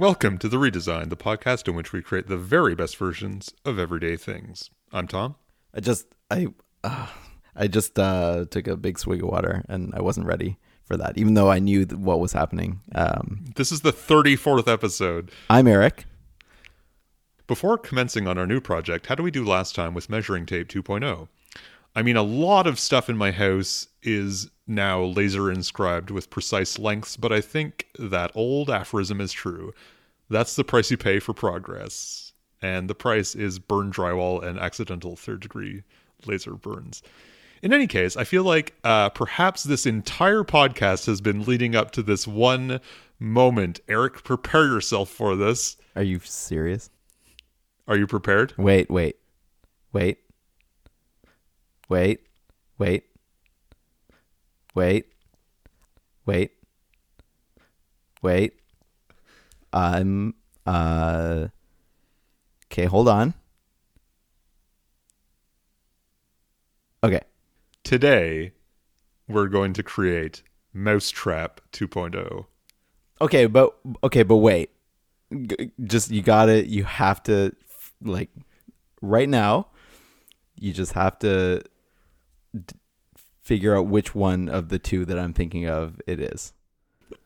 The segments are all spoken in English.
Welcome to The Redesign, the podcast in which we create the very best versions of everyday things. I'm Tom. I just I uh, I just uh, took a big swig of water and I wasn't ready for that, even though I knew what was happening. Um, This is the 34th episode. I'm Eric. Before commencing on our new project, how do we do last time with Measuring Tape 2.0? I mean, a lot of stuff in my house is now laser inscribed with precise lengths, but I think that old aphorism is true. That's the price you pay for progress. And the price is burn drywall and accidental third degree laser burns. In any case, I feel like uh, perhaps this entire podcast has been leading up to this one moment. Eric, prepare yourself for this. Are you serious? Are you prepared? Wait, wait, wait, wait, wait, wait, wait, wait. I'm uh. Okay, hold on. Okay. Today, we're going to create Mousetrap oh. 2.0. Okay, but okay, but wait. G- just you got to you have to like right now you just have to d- figure out which one of the two that I'm thinking of it is.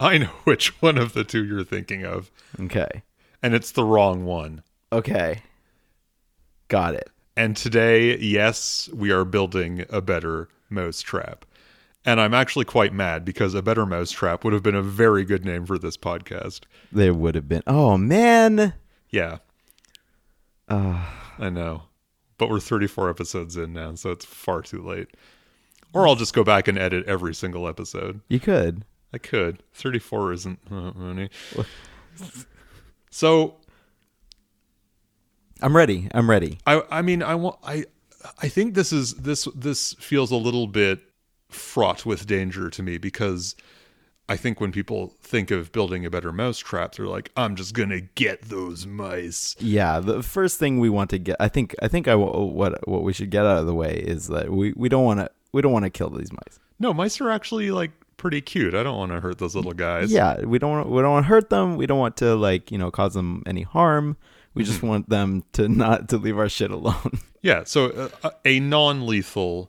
I know which one of the two you're thinking of, Okay. and it's the wrong one. Okay. Got it. And today, yes, we are building a better Mousetrap. And I'm actually quite mad because a better Mousetrap would have been a very good name for this podcast. There would have been Oh man. Yeah, Uh, I know. But we're 34 episodes in now, so it's far too late. Or I'll just go back and edit every single episode. you could. I could. 34 isn't uh, many. So I'm ready. I'm ready. I I mean I want I I think this is this this feels a little bit fraught with danger to me because I think when people think of building a better mousetrap, they're like, I'm just gonna get those mice. Yeah, the first thing we want to get I think I think I what what we should get out of the way is that we we don't want to we don't want to kill these mice. No, mice are actually like pretty cute. I don't want to hurt those little guys. Yeah, we don't want we don't want to hurt them. We don't want to like you know cause them any harm. We just Mm-hmm. want them to not to leave our shit alone. Yeah. So uh, a non-lethal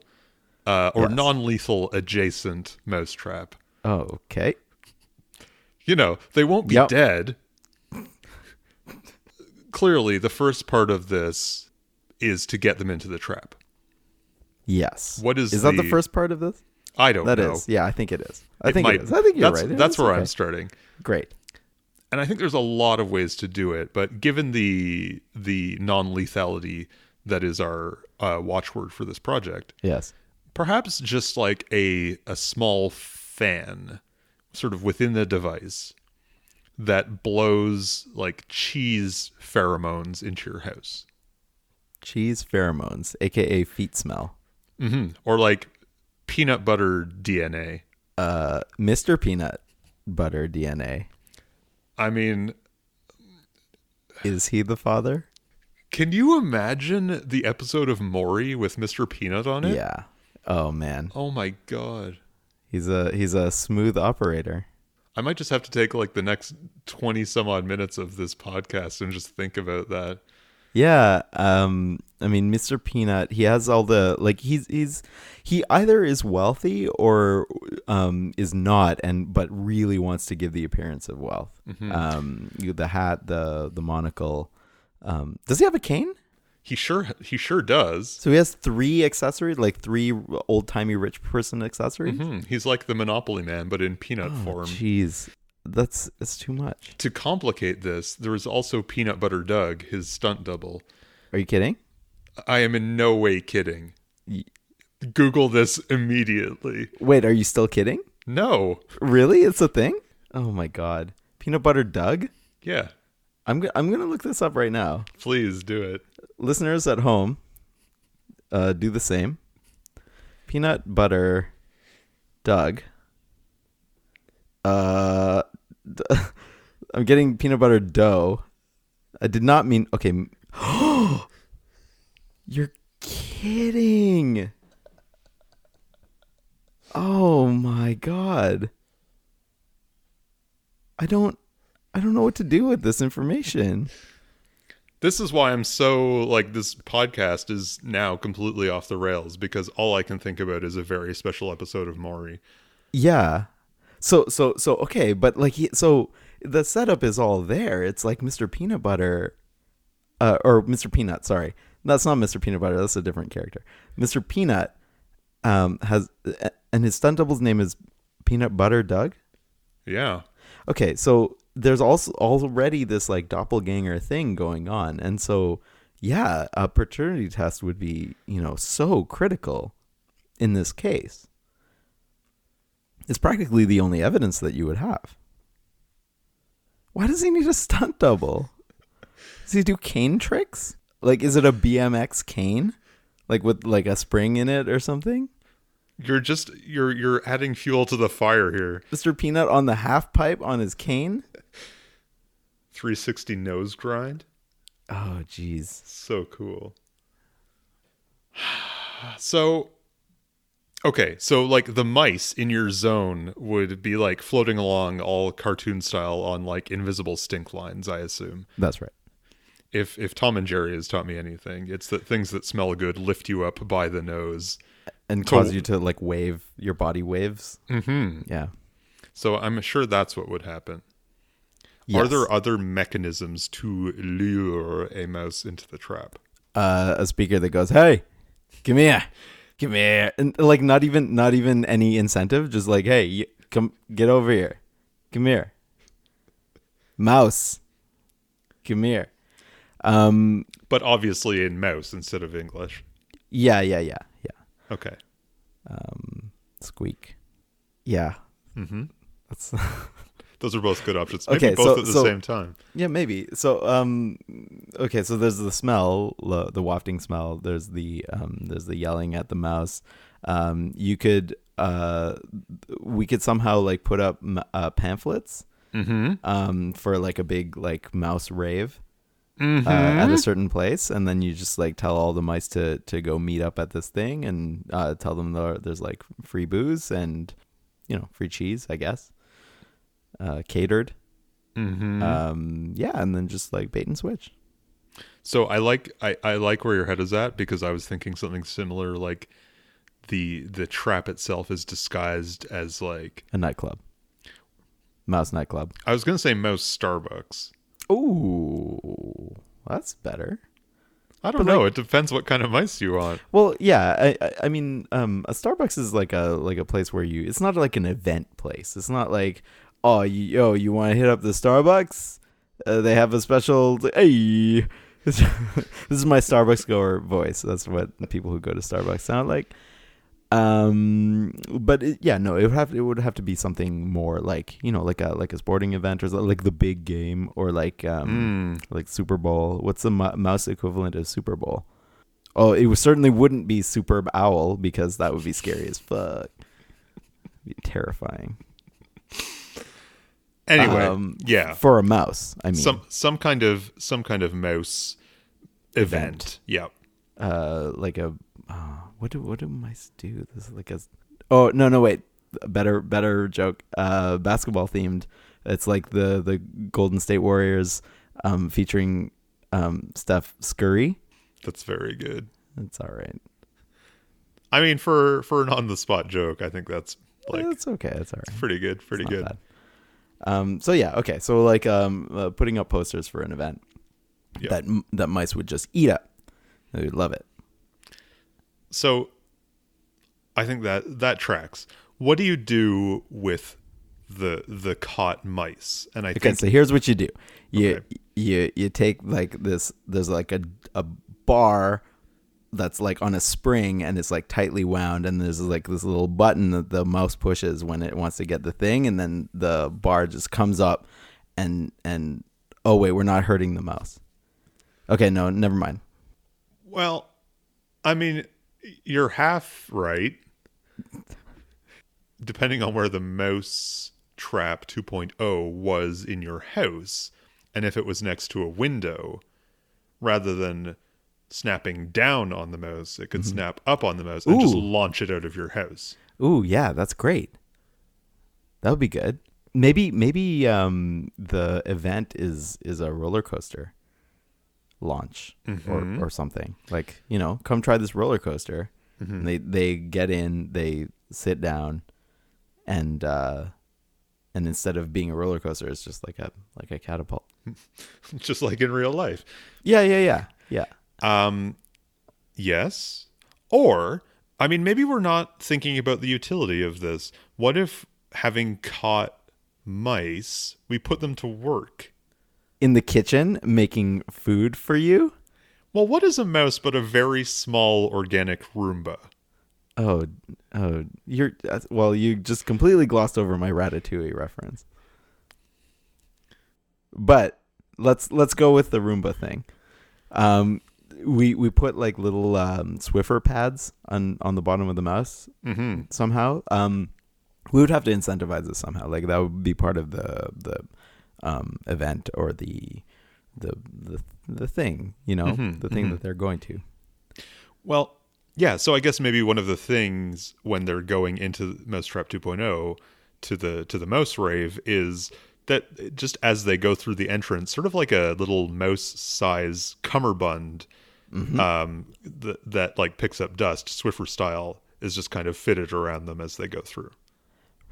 uh, or Yes. non-lethal adjacent mousetrap. oh, okay. you know, they won't be Yep. dead. Clearly, the first part of this is to get them into the trap. Yes. What is is that the the- first part of this? I don't That know. That is. Yeah, I think it is. I It think might- it is. I think you're that's, right. That's where I'm starting. Great. And I think there's a lot of ways to do it, but given the the non-lethality that is our uh, watchword for this project, Yes. perhaps just like a a small fan sort of within the device that blows like cheese pheromones into your house. Cheese pheromones, aka feet smell. Hmm Or like peanut butter DNA. Uh, Mr. Peanut Butter DNA. I mean, Is he the father? can you imagine the episode of Maury with Mr. Peanut on it? Yeah. Oh man, Oh my god. he's a he's a smooth operator. I might just have to take like the next 20 some odd minutes of this podcast and just think about that. Yeah, um I mean Mr. Peanut, he has all the like he's he's he either is wealthy or um is not and but really wants to give the appearance of wealth. Um you, the hat, the the monocle. Um does he have a cane? He sure he sure does. So he has three accessories, like three old-timey rich person accessories? Hmm, He's like the Monopoly man, but in peanut Oh, form. Jeez. That's it's too much. To complicate this, there is also Peanut Butter Doug, his stunt double. Are you kidding? I am in no way kidding. Y- Google this immediately. Wait, are you still kidding? No. Really? It's a thing? Oh my god. Peanut butter Doug? Yeah, I'm go- I'm going to look this up right now. please do it. Listeners at home, uh do the same. Peanut butter Doug. Uh I'm getting peanut butter dough. I did not mean okay. You're kidding. Oh my god. I don't I don't know what to do with this information. This is why I'm so like this podcast is now completely off the rails because all I can think about is a very special episode of Maury. Yeah. So so so okay, but like he, so the setup is all there. It's like Mr. Peanut Butter uh or Mr. Peanut, sorry. That's not Mr. Peanut Butter, that's a different character. Mr. Peanut um has and his stunt double's name is Peanut Butter Doug? Yeah. Okay, so there's also already this like doppelganger thing going on. And so yeah, a paternity test would be, you know, so critical in this case. It's practically the only evidence that you would have. Why does he need a stunt double? Does he do cane tricks? Like, is it a BMX cane, like with like a spring in it or something? You're just you're you're adding fuel to the fire here. Mr. Peanut on the half pipe on his cane. 360 nose grind. Oh, jeez. So cool. So, okay, so like the mice in your zone would be like floating along all cartoon style on like invisible stink lines, I assume. That's right. If if Tom and Jerry has taught me anything, it's that things that smell good lift you up by the nose. And cause you to like wave your body waves. hmm Yeah. So I'm sure that's what would happen. Are there other mechanisms to lure a mouse into the trap? uh, a speaker that goes, "Hey, come here, come here," and like not even not even any incentive, just like, "Hey, you, come get over here, come here, mouse, come here." Um, But obviously in mouse instead of English. yeah, yeah, yeah, yeah. Okay. Um, squeak, yeah. Mm-hmm. That's Those are both good options. Maybe Okay, both so- at the so- same time. yeah, maybe. So, um, okay, so there's the smell, the, the wafting smell. There's the um, there's the yelling at the mouse. Um, you could uh, we could somehow like put up uh, pamphlets Mm-hmm. um for like a big like mouse rave Mm-hmm. uh, at a certain place and then you just like tell all the mice to to go meet up at this thing and uh tell them there, there's like free booze and you know free cheese i guess uh catered mm-hmm. um yeah and then just like bait and switch so I like I, I like where your head is at because I was thinking something similar like the the trap itself is disguised as like a nightclub mouse nightclub I was gonna say mouse Starbucks. ooh that's better I don't But, know. it depends what kind of mice you want. Well, yeah, I, I, I mean, um, a Starbucks is like a like a place where you. It's not like an event place. It's not like, oh, you, yo, you want to hit up the Starbucks? Uh, they have a special. Hey, this is my Starbucks goer voice. That's what the people who go to Starbucks sound like. Um, but it, yeah, no, it would have it would have to be something more like you know, like a like a sporting event or like the big game or like um Mm. like Super Bowl. What's the mo- mouse equivalent of Super Bowl? Oh, it was, certainly wouldn't be Superb Owl because that would be scary as fuck. be terrifying. Anyway, Um, yeah. For a mouse, I mean, some some kind of some kind of mouse event. Event. Yep. uh, like a uh, what do what do mice do? This is like a oh no no wait better better joke. Uh, basketball themed. It's like the the Golden State Warriors, um, featuring um Steph Scurry. That's very good. It's all right. I mean, for for an on the spot joke, I think that's like it's okay. It's all right. pretty good. Pretty good. bad. Um, so yeah, okay. So like um, uh, putting up posters for an event Yeah. that that mice would just eat up. They would love it. So, I think that that tracks. What do you do with the the caught mice? And I Okay, think so here's what you do. You Okay. you you take like this. There's like a a bar that's like on a spring and it's like tightly wound and there's like this little button that the mouse pushes when it wants to get the thing and then the bar just comes up and and oh wait we're not hurting the mouse okay no never mind Well, I mean, you're half right. Depending on where the mouse trap 2.0 was in your house, and if it was next to a window, rather than snapping down on the mouse, it could snap up on the mouse and just launch it out of your house. ooh yeah that's great that would be good maybe maybe um, the event is is a roller coaster launch Mhm. or or something. Like you know, come try this roller coaster. Mhm. And they they get in, they sit down, and uh, and instead of being a roller coaster, it's just like a like a catapult. Just like in real life. Yeah, yeah, yeah, yeah. Um, yes. Or, I mean, maybe we're not thinking about the utility of this. What if having caught mice, we put them to work? In the kitchen, making food for you. Well, what is a mouse but a very small organic Roomba? Oh, oh, you're uh, well. You just completely glossed over my Ratatouille reference. But let's let's go with the Roomba thing. Um, we we put like little um, Swiffer pads on on the bottom of the mouse Mm-hmm. somehow. Um, we would have to incentivize this somehow. Like that would be part of the the um, event or the the the the thing. You know, Mhm, the thing mhm. that they're going to. Well, yeah. So I guess maybe one of the things when they're going into Mousetrap 2.0 to the to the mouse rave is that just as they go through the entrance, sort of like a little mouse size cummerbund um, th- that like picks up dust, Swiffer style, is just kind of fitted around them as they go through.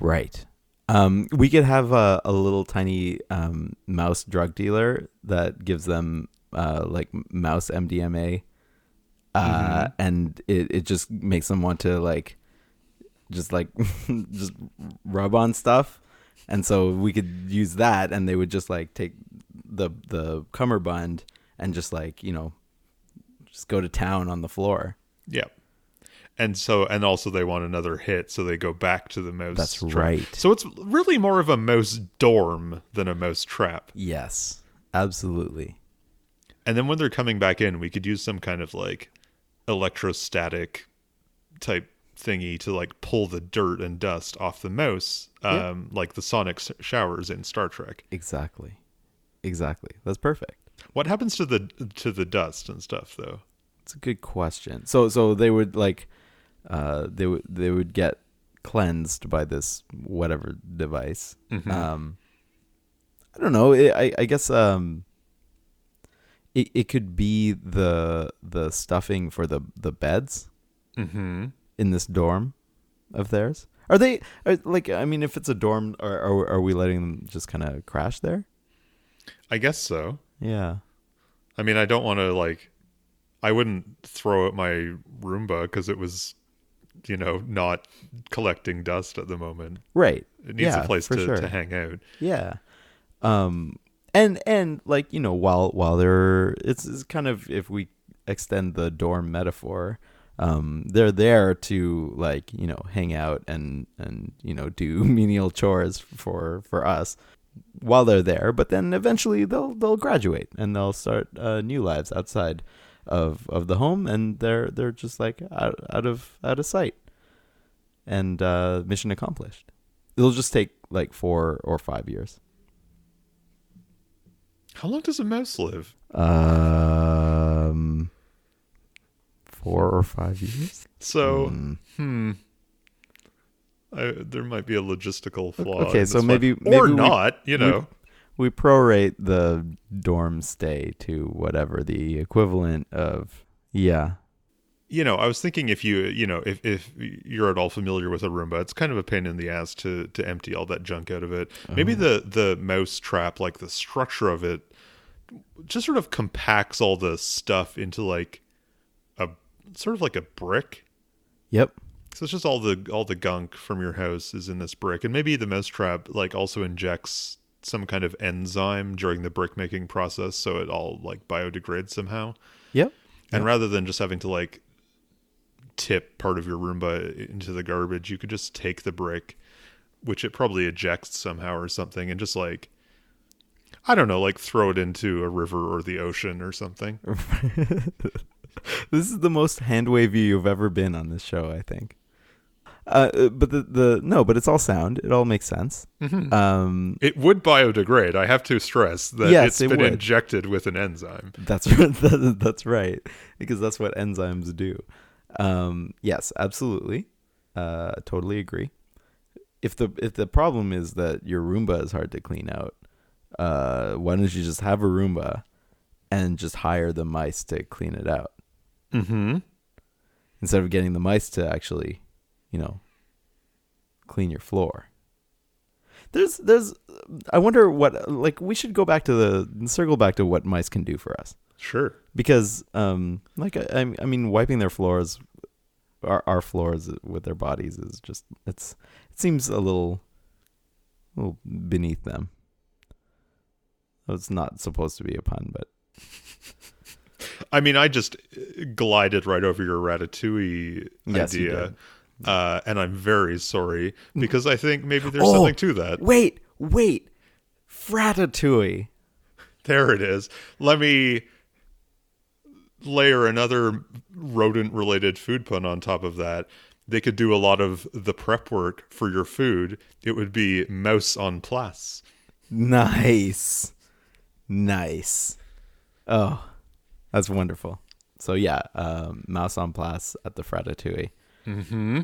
Right. Um, we could have a, a little tiny um, mouse drug dealer that gives them uh, like mouse MDMA, uh, and it, it just makes them want to like just like just rub on stuff, and so we could use that, and they would just like take the the cummerbund and just like you know just go to town on the floor. Yeah. And so, and also they want another hit, so they go back to the mouse. That's trap. right. So it's really more of a mouse dorm than a mouse trap. Yes, absolutely. And then when they're coming back in, we could use some kind of like electrostatic type thingy to like pull the dirt and dust off the mouse, Yeah. um, like the sonic showers in Star Trek. Exactly. Exactly. That's perfect. What happens to the to the dust and stuff though? It's a good question. So so they would like uh they would they would get cleansed by this whatever device. Mhm. Um I don't know. It, I I guess um it it could be the the stuffing for the the beds Mm-hmm. in this dorm of theirs. Are they are, like I mean if it's a dorm are are, are we letting them just kind of crash there? I guess so. Yeah. I mean, I don't want to like. I wouldn't throw out my Roomba because it was, you know, not collecting dust at the moment. Right. It needs Yeah, a place to, sure. to hang out. Yeah. Um and and like, you know, while while they're it's, it's kind of if we extend the dorm metaphor, um they're there to like, you know, hang out and and you know, do menial chores for for us while they're there, but then eventually they'll they'll graduate and they'll start uh, new lives outside of of the home and they're they're just like out, out of out of sight. And uh mission accomplished. It'll just take like 4 or 5 years. How long does a mouse live? Um, four or five years. So, Hmm. hmm. I, there might be a logistical flaw. okay, so one. maybe- or we- not. you know, We prorate the dorm stay to whatever the equivalent of. Yeah. you know. I was thinking if you, you know, if if you're at all familiar with a Roomba, it's kind of a pain in the ass to to empty all that junk out of it. Maybe Oh. the the mouse trap, like the structure of it, just sort of compacts all the stuff into like a sort of like a brick. Yep. So it's just all the all the gunk from your house is in this brick, and maybe the mouse trap like also injects some kind of enzyme during the brick making process, so it all like biodegrades somehow. Yep. And rather than just having to like tip part of your Roomba into the garbage, you could just take the brick, which it probably ejects somehow or something, and just like I don't know, like throw it into a river or the ocean or something. This is the most hand wavy you've ever been on this show, I think. Uh, but the the no, but it's all sound. It all makes sense. Um, It would biodegrade. I have to stress that Yes, it's it been would. injected with an enzyme. That's that- that's right because that's what enzymes do. Um, yes, absolutely, uh, totally agree. if the if the problem is that your Roomba is hard to clean out, uh, why don't you just have a Roomba and just hire the mice to clean it out Mm-hmm. instead of getting the mice to actually, you know, clean your floor. There's there's I wonder what like we should go back to the circle back to what mice can do for us Sure. because um like I, I mean wiping their floors our our floors with their bodies is just it's it seems a little a little beneath them. It's not supposed to be a pun, but I mean, I just glided right over your ratatouille Yes, idea. Uh, and I'm very sorry because I think maybe there's Oh, something to that. wait, wait, fratatouille. There it is. Let me layer another rodent related food pun on top of that. They could do a lot of the prep work for your food. It would be mouse on place. Nice. Nice. Oh, that's wonderful. So yeah, um, mouse on place at the Fratatouille. Mm-hmm.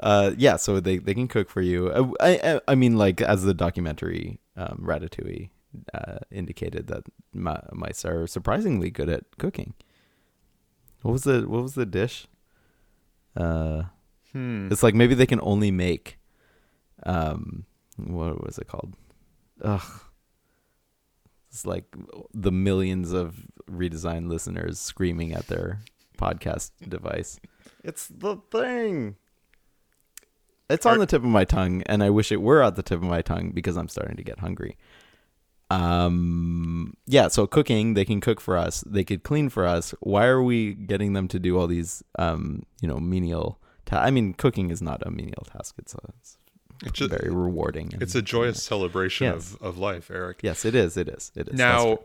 Uh, yeah, so they, they can cook for you. Uh, I, I I mean, like as the documentary um, Ratatouille uh, indicated, that mi- mice are surprisingly good at cooking. What was the What was the dish? Uh, Hmm. it's like maybe they can only make, um, what was it called? Ugh. It's like the millions of redesigned listeners screaming at their podcast device. It's the thing. It's on the tip of my tongue, and I wish it were at the tip of my tongue because I'm starting to get hungry. Um, yeah. So cooking, they can cook for us. They could clean for us. Why are we getting them to do all these, um, you know, menial? Ta- I mean, cooking is not a menial task. It's a it's It's, just, very rewarding. it's a joyous celebration Yes. of, of life, Eric. Yes, it is. It is. It is. Now.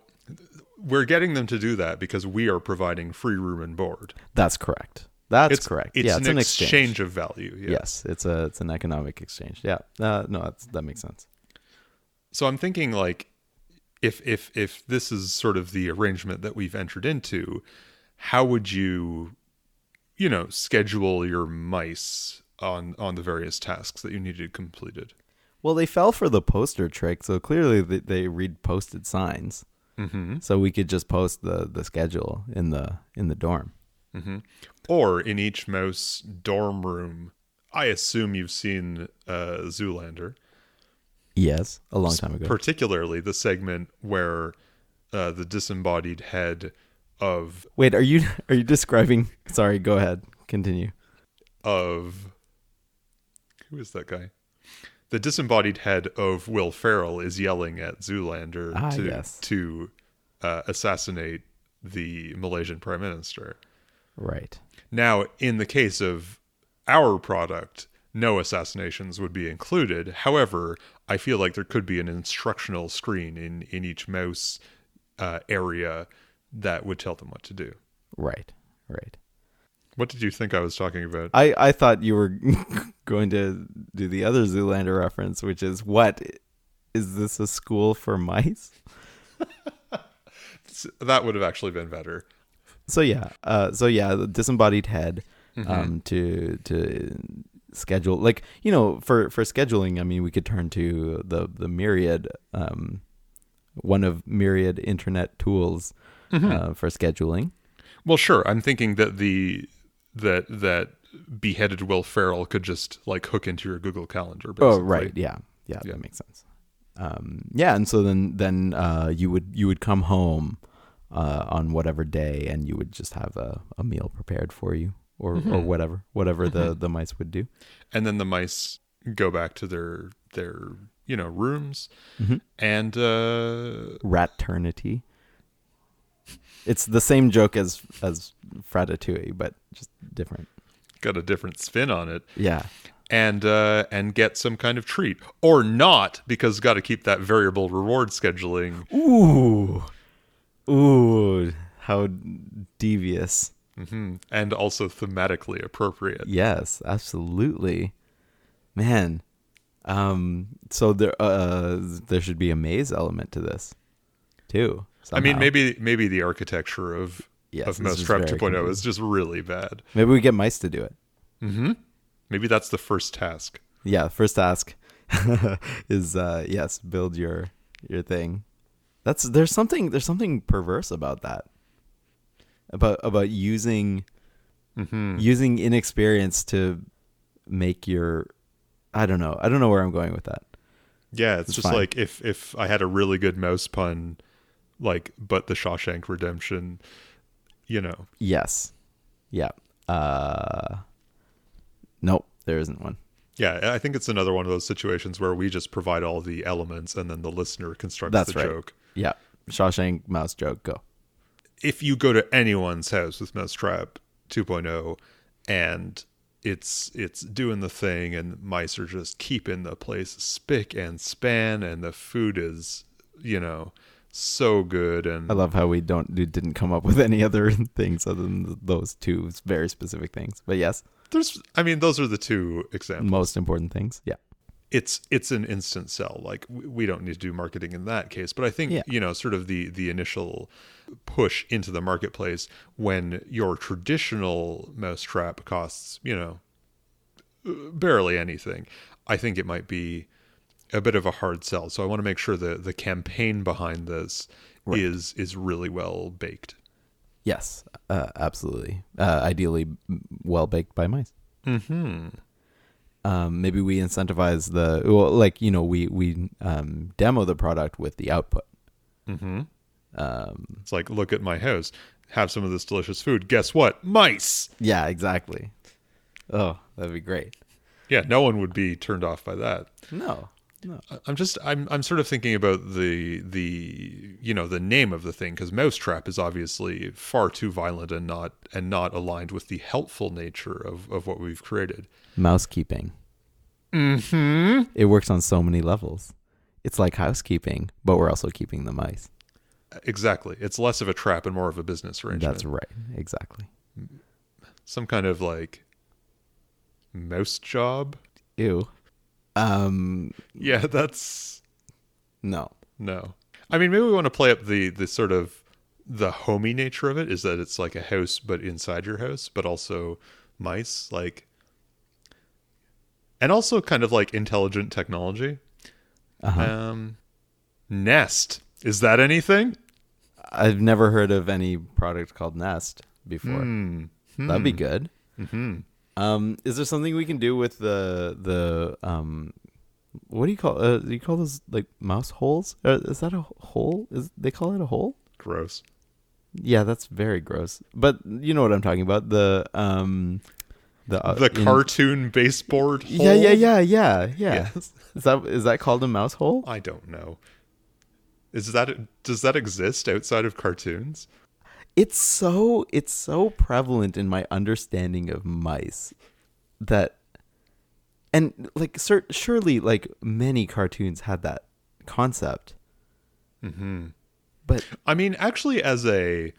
We're getting them to do that because we are providing free room and board. that's correct. That's it's correct. It's yeah, an, it's an exchange. exchange. of value. Yeah. Yes, it's a it's an economic exchange. Yeah. Uh, no, that's, that makes sense. So I'm thinking like if if if this is sort of the arrangement that we've entered into, how would you you know, schedule your mice on on the various tasks that you needed completed? Well, they fell for the poster trick, so clearly they, they read posted signs. Mhm. So we could just post the the schedule in the in the dorm. Mhm. Or in each mouse dorm room. I assume you've seen uh Zoolander. Yes, a long time ago. particularly the segment where uh, the disembodied head of Wait, are you are you describing? Sorry, go ahead. Continue. of who is that guy? The disembodied head of Will Ferrell is yelling at Zoolander Ah, to yes. to uh, assassinate the Malaysian prime minister. Right. Now, in the case of our product, no assassinations would be included. However, I feel like there could be an instructional screen in in each mouse uh, area that would tell them what to do. Right. Right. What did you think I was talking about? I I thought you were going to do the other Zoolander reference, which is what is this a school for mice? that would have actually been better. So yeah, uh, so yeah, the disembodied head Mm-hmm. um, to to schedule like you know for for scheduling. I mean, we could turn to the the myriad um, one of myriad internet tools Mm-hmm. uh, for scheduling. Well, sure. I'm thinking that the that that beheaded Will Ferrell could just like hook into your Google Calendar. Oh, right, yeah, yeah, Yeah. that makes sense. Um, yeah, and so then then uh, you would you would come home uh, on whatever day, and you would just have a, a meal prepared for you, or or whatever whatever the the mice would do. and then the mice go back to their their you know rooms Mm-hmm. and uh Raternity. It's the same joke as as Fratatouille, but just different. got a different spin on it Yeah. and uh and get some kind of treat or not because got to keep that variable reward scheduling Ooh. Ooh. How devious. hmm and also thematically appropriate Yes, absolutely. Man. Um so there uh there should be a maze element to this too. I mean maybe maybe the architecture of Yes, of mousetrap very 2.0 is just really bad maybe we get mice to do it. maybe that's the first task Yeah, first task. is uh yes, build your your thing. That's there's something there's something perverse about that. About about using Mm-hmm. using inexperience to make your I don't know. I don't know where I'm going with that. Yeah, it's, It's just fine. like if if I had a really good mouse pun, like but the Shawshank Redemption, you know. Yes. Yeah. Uh Nope, there isn't one. Yeah, I think it's another one of those situations where we just provide all the elements and then the listener constructs That's the right. joke. Yeah. Shawshank mouse joke go. If you go to anyone's house with Mousetrap 2.0 and it's it's doing the thing and mice are just keeping the place spick and span and the food is, you know, so good and I love how we don't we didn't come up with any other things other than those two very specific things. But yes, there's I mean those are the two examples. most important things. Yeah. it's it's an instant sell like we don't need to do marketing in that case but i think Yeah. you know sort of the the initial push into the marketplace when your traditional mousetrap costs you know barely anything i think it might be a bit of a hard sell so i want to make sure the the campaign behind this Right. is is really well baked Yes, uh, absolutely. Uh, ideally, well baked by mice. mm-hmm Um, maybe we incentivize the well, like you know, we we um, demo the product with the output. mm-hmm Um, it's like look at my house have some of this delicious food guess what mice yeah, exactly. Oh, that'd be great. yeah no one would be turned off by that No, no. I'm just I'm I'm sort of thinking about the the you know the name of the thing because mousetrap is obviously far too violent and not and not aligned with the helpful nature of of what we've created. Mouse keeping. Hmm. It works on so many levels. It's like housekeeping, but we're also keeping the mice. Exactly. It's less of a trap and more of a business arrangement. That's right. Exactly. Some kind of like mouse job. Ew. Um. Yeah, that's No. no. I mean, maybe we want to play up the the sort of the homey nature of it is that it's like a house but inside your house, but also mice like and also kind of like intelligent technology. Uh-huh. Um Nest. Is that anything? I've never heard of any product called Nest before. Hmm. That'd be good. hmm Um, is there something we can do with the the um, what do you call? Uh, do you call those like mouse holes? Uh, is that a hole? Is they call it a hole? Gross. Yeah, that's very gross. But you know what I'm talking about. The um, the uh, the in- cartoon baseboard hole? Yeah, yeah, yeah, yeah, yeah. Yes. Is that is that called a mouse hole? I don't know. Is that does that exist outside of cartoons? It's so it's so prevalent in my understanding of mice that and like cer- surely like many cartoons had that concept Mm-hmm. but I mean, actually, as a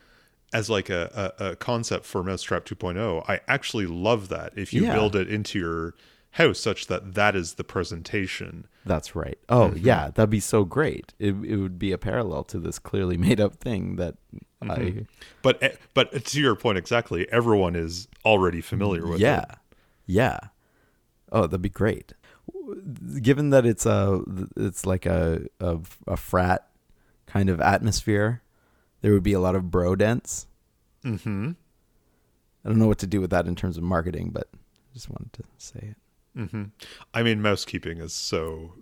as like a, a, a concept for Mousetrap 2.0, I actually love that. If you Yeah. build it into your house such that that is the presentation. that's right oh Mm-hmm. yeah that'd be so great it, it would be a parallel to this clearly made up thing that Mm-hmm. i But eh, but to your point exactly, everyone is already familiar with yeah it. yeah oh that'd be great given that it's a it's like a, a a frat kind of atmosphere there would be a lot of bro dents Mm-hmm. I don't know what to do with that in terms of marketing, but I just wanted to say it. Mm-hmm. I mean, mousekeeping is so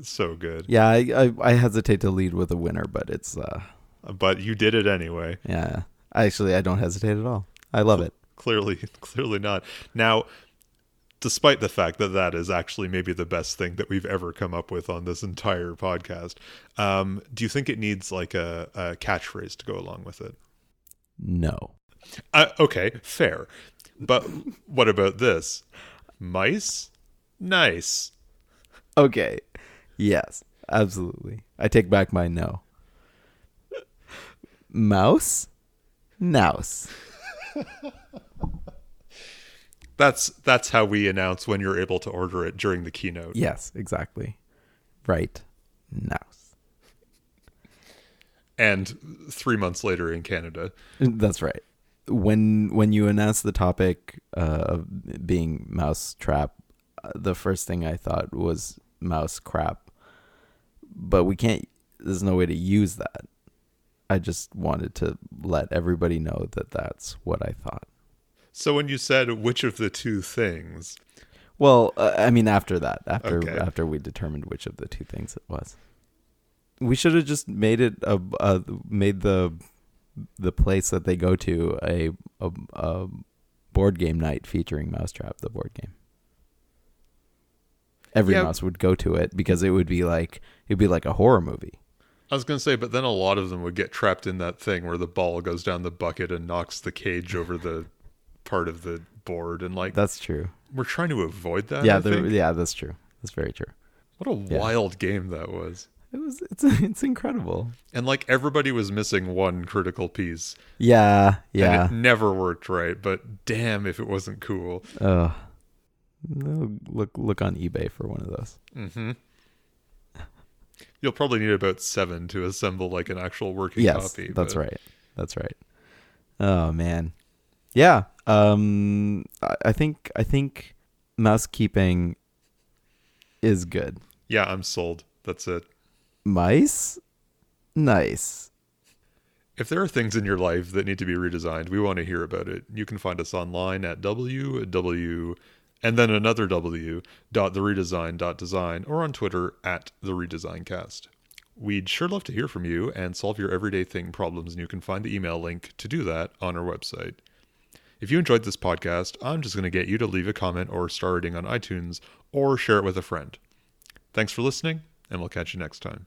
so good. Yeah, I, I, I hesitate to lead with a winner, but it's uh But you did it anyway. yeah. Actually I don't hesitate at all. I love it. Clearly, clearly not. Now, despite the fact that that is actually maybe the best thing that we've ever come up with on this entire podcast, um, do you think it needs like a, a catchphrase to go along with it? No. Uh, okay, fair. But what about this? Mice? Nice. Okay. Yes, absolutely. I take back my no. Mouse? Nouse. That's that's how we announce when you're able to order it during the keynote. Yes, exactly. Right. Nouse. And three months later in Canada. That's right. When when you announce the topic uh, of being mouse trap, the first thing I thought was mouse crap, but we can't. There's no way to use that. I just wanted to let everybody know that that's what I thought. So when you said which of the two things, Well, uh, I mean, after that, after Okay. after we determined which of the two things it was, we should have just made it a, a made the the place that they go to a, a a board game night featuring Mousetrap, the board game. Every Yeah. mouse would go to it because it would be like it'd be like a horror movie. I was going to say, but then a lot of them would get trapped in that thing where the ball goes down the bucket and knocks the cage over the part of the board, and like That's true. we're trying to avoid that. yeah, yeah, that's true. That's very true. What a Yeah. wild game that was. It was it's it's incredible. And like everybody was missing one critical piece. Yeah, yeah. And it never worked right, but damn if it wasn't cool. Uh, look look on eBay for one of those. hmm You'll probably need about seven to assemble like an actual working Yes, copy. that's but- right. That's right. Oh man, yeah. Um, I, think I think mousekeeping is good. Yeah, I'm sold. That's it. Mice, nice. If there are things in your life that need to be redesigned, we want to hear about it. You can find us online at ww and then another w dot the redesign dot design or on Twitter at the redesigncast. We'd sure love to hear from you and solve your everyday thing problems, and you can find the email link to do that on our website. If you enjoyed this podcast, I'm just going to get you to leave a comment or star rating on iTunes or share it with a friend. Thanks for listening, and we'll catch you next time.